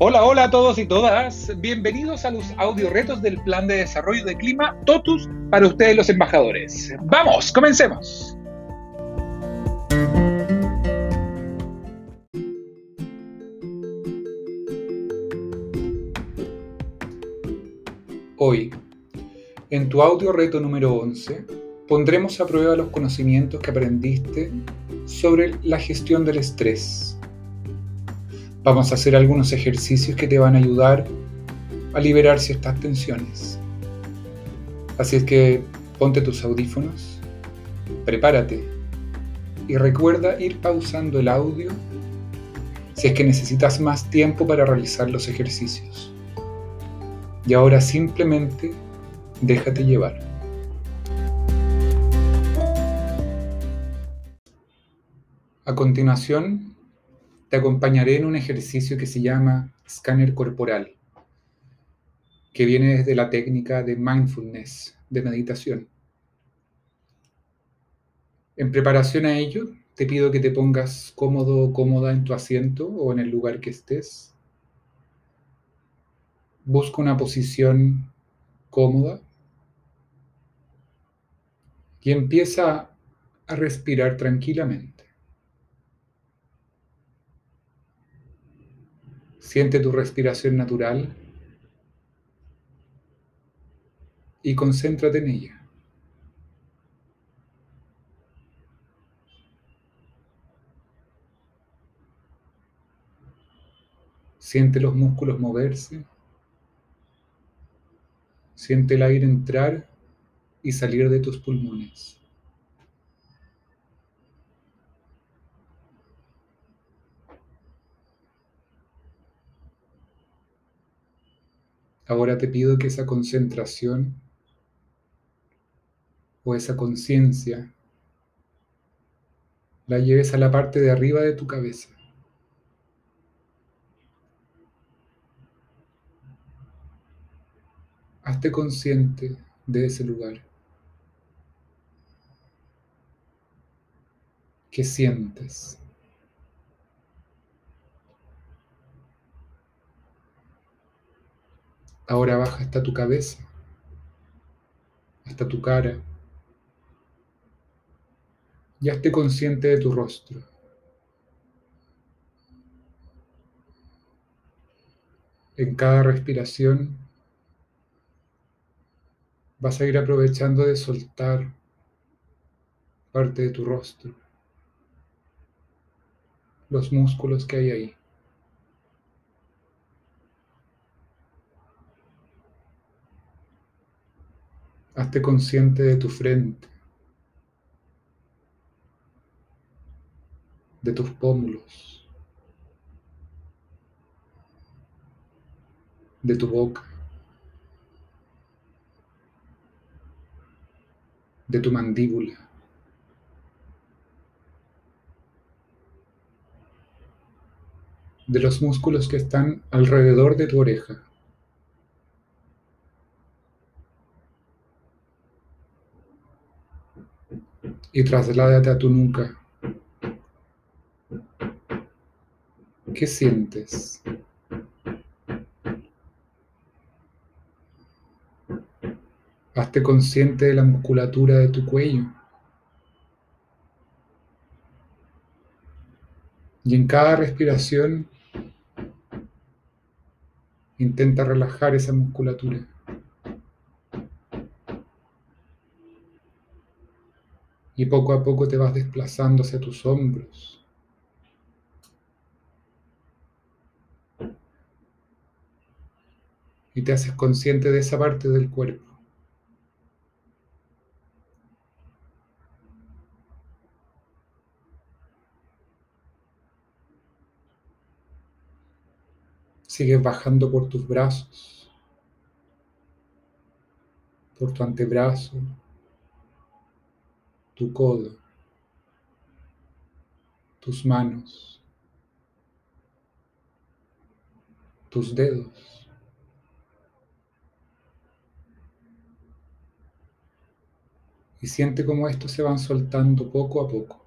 Hola, hola a todos y todas. Bienvenidos a los audio retos del Plan de Desarrollo de Clima TOTUS para ustedes los embajadores. Vamos, comencemos. Hoy, en tu audio reto número 11, pondremos a prueba los conocimientos que aprendiste sobre la gestión del estrés Vamos a hacer algunos ejercicios que te van a ayudar a liberar ciertas tensiones. Así es que ponte tus audífonos, prepárate y recuerda ir pausando el audio si es que necesitas más tiempo para realizar los ejercicios. Y ahora simplemente déjate llevar. A continuación, te acompañaré en un ejercicio que se llama escáner corporal, que viene desde la técnica de mindfulness, de meditación. En preparación a ello, te pido que te pongas cómodo o cómoda en tu asiento o en el lugar que estés. Busca una posición cómoda y empieza a respirar tranquilamente. Siente tu respiración natural y concéntrate en ella. Siente los músculos moverse. Siente el aire entrar y salir de tus pulmones. Ahora te pido que esa concentración o esa conciencia la lleves a la parte de arriba de tu cabeza. Hazte consciente de ese lugar. ¿Qué sientes? Ahora baja hasta tu cabeza, hasta tu cara. Ya esté consciente de tu rostro. En cada respiración vas a ir aprovechando de soltar parte de tu rostro, los músculos que hay ahí. Hazte consciente de tu frente, de tus pómulos, de tu boca, de tu mandíbula. de los músculos que están alrededor de tu oreja. Y trasládate a tu nuca. ¿Qué sientes? Hazte consciente de la musculatura de tu cuello. Y en cada respiración intenta relajar esa musculatura. Y poco a poco te vas desplazando hacia tus hombros. Y te haces consciente de esa parte del cuerpo. Sigues bajando por tus brazos, por tu antebrazo, tu codo, tus manos, tus dedos. Y siente cómo estos se van soltando poco a poco.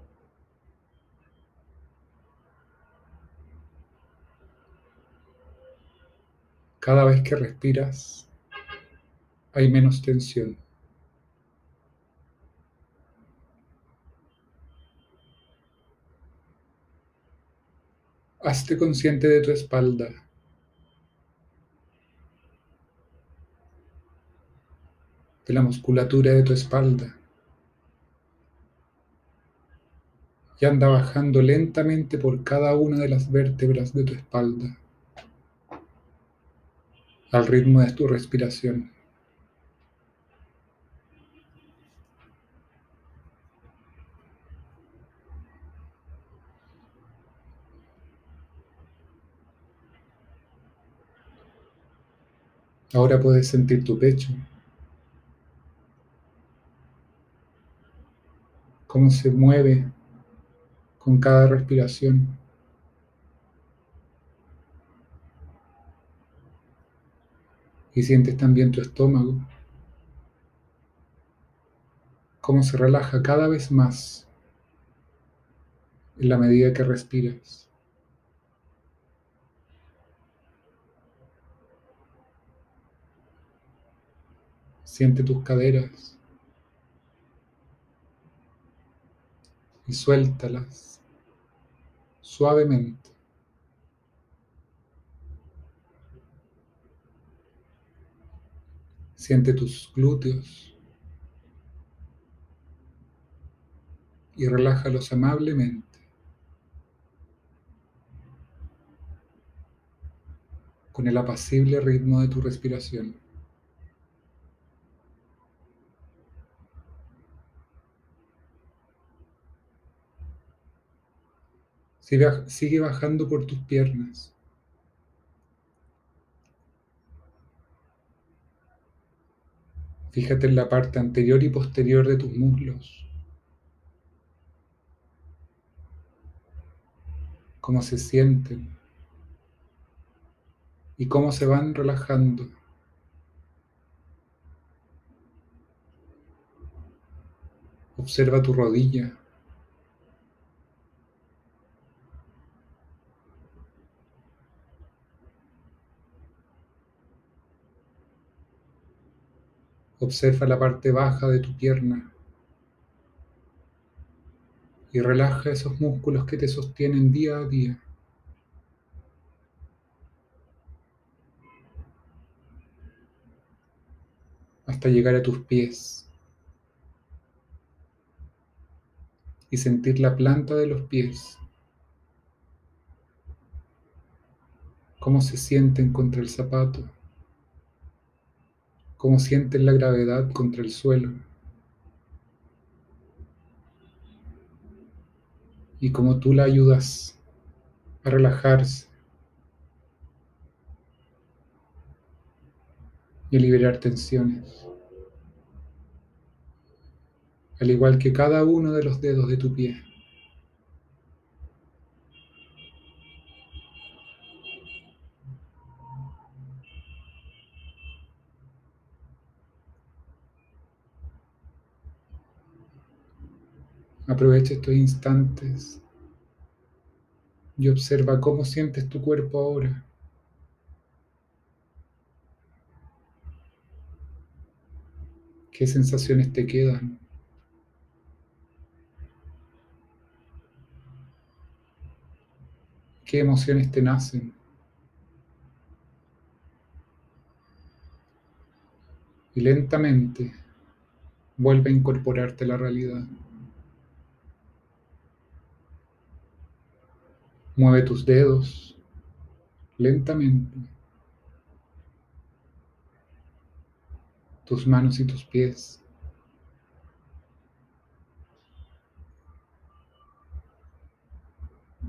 Cada vez que respiras, hay menos tensión. Hazte consciente de tu espalda. De la musculatura de tu espalda. Y anda bajando lentamente por cada una de las vértebras de tu espalda. Al ritmo de tu respiración. Ahora puedes sentir tu pecho. Cómo se mueve con cada respiración. Y sientes también tu estómago. Cómo se relaja cada vez más en la medida que respiras. Siente tus caderas y suéltalas suavemente. Siente tus glúteos y relájalos amablemente. con el apacible ritmo de tu respiración. Sigue bajando por tus piernas. Fíjate en la parte anterior y posterior de tus muslos. Cómo se sienten y cómo se van relajando. Observa tu rodilla. Observa la parte baja de tu pierna y relaja esos músculos que te sostienen día a día. hasta llegar a tus pies y sentir la planta de los pies, cómo se sienten contra el zapato cómo sienten la gravedad contra el suelo y cómo tú la ayudas a relajarse y a liberar tensiones, al igual que cada uno de los dedos de tu pie. Aprovecha estos instantes y observa cómo sientes tu cuerpo ahora. ¿Qué sensaciones te quedan? ¿Qué emociones te nacen? Y lentamente vuelve a incorporarte a la realidad. Mueve tus dedos lentamente, tus manos y tus pies.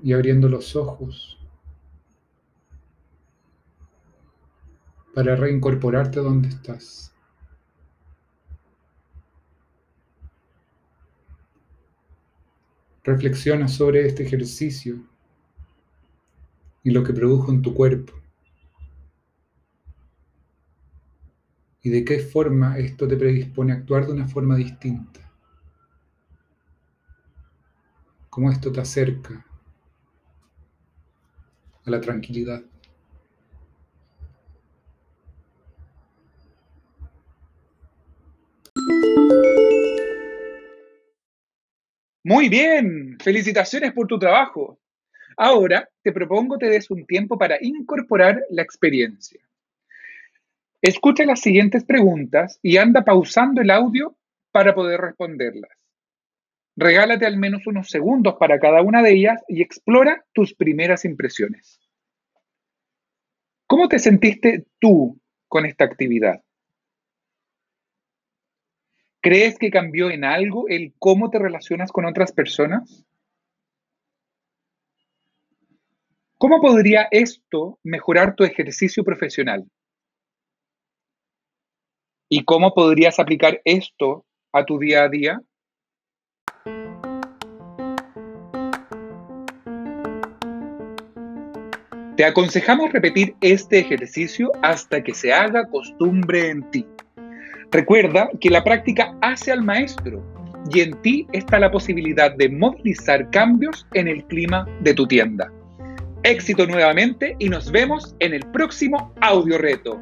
Y abriendo los ojos para reincorporarte donde estás. Reflexiona sobre este ejercicio y lo que produjo en tu cuerpo. Y de qué forma esto te predispone a actuar de una forma distinta. Cómo esto te acerca a la tranquilidad. Muy bien, felicitaciones por tu trabajo. Ahora te propongo te des un tiempo para incorporar la experiencia. Escucha las siguientes preguntas y anda pausando el audio para poder responderlas. Regálate al menos unos segundos para cada una de ellas y explora tus primeras impresiones. ¿Cómo te sentiste tú con esta actividad? ¿Crees que cambió en algo el cómo te relacionas con otras personas? ¿Cómo podría esto mejorar tu ejercicio profesional? ¿Y cómo podrías aplicar esto a tu día a día? Te aconsejamos repetir este ejercicio hasta que se haga costumbre en ti. Recuerda que la práctica hace al maestro y en ti está la posibilidad de movilizar cambios en el clima de tu tienda. Éxito nuevamente y nos vemos en el próximo audio reto.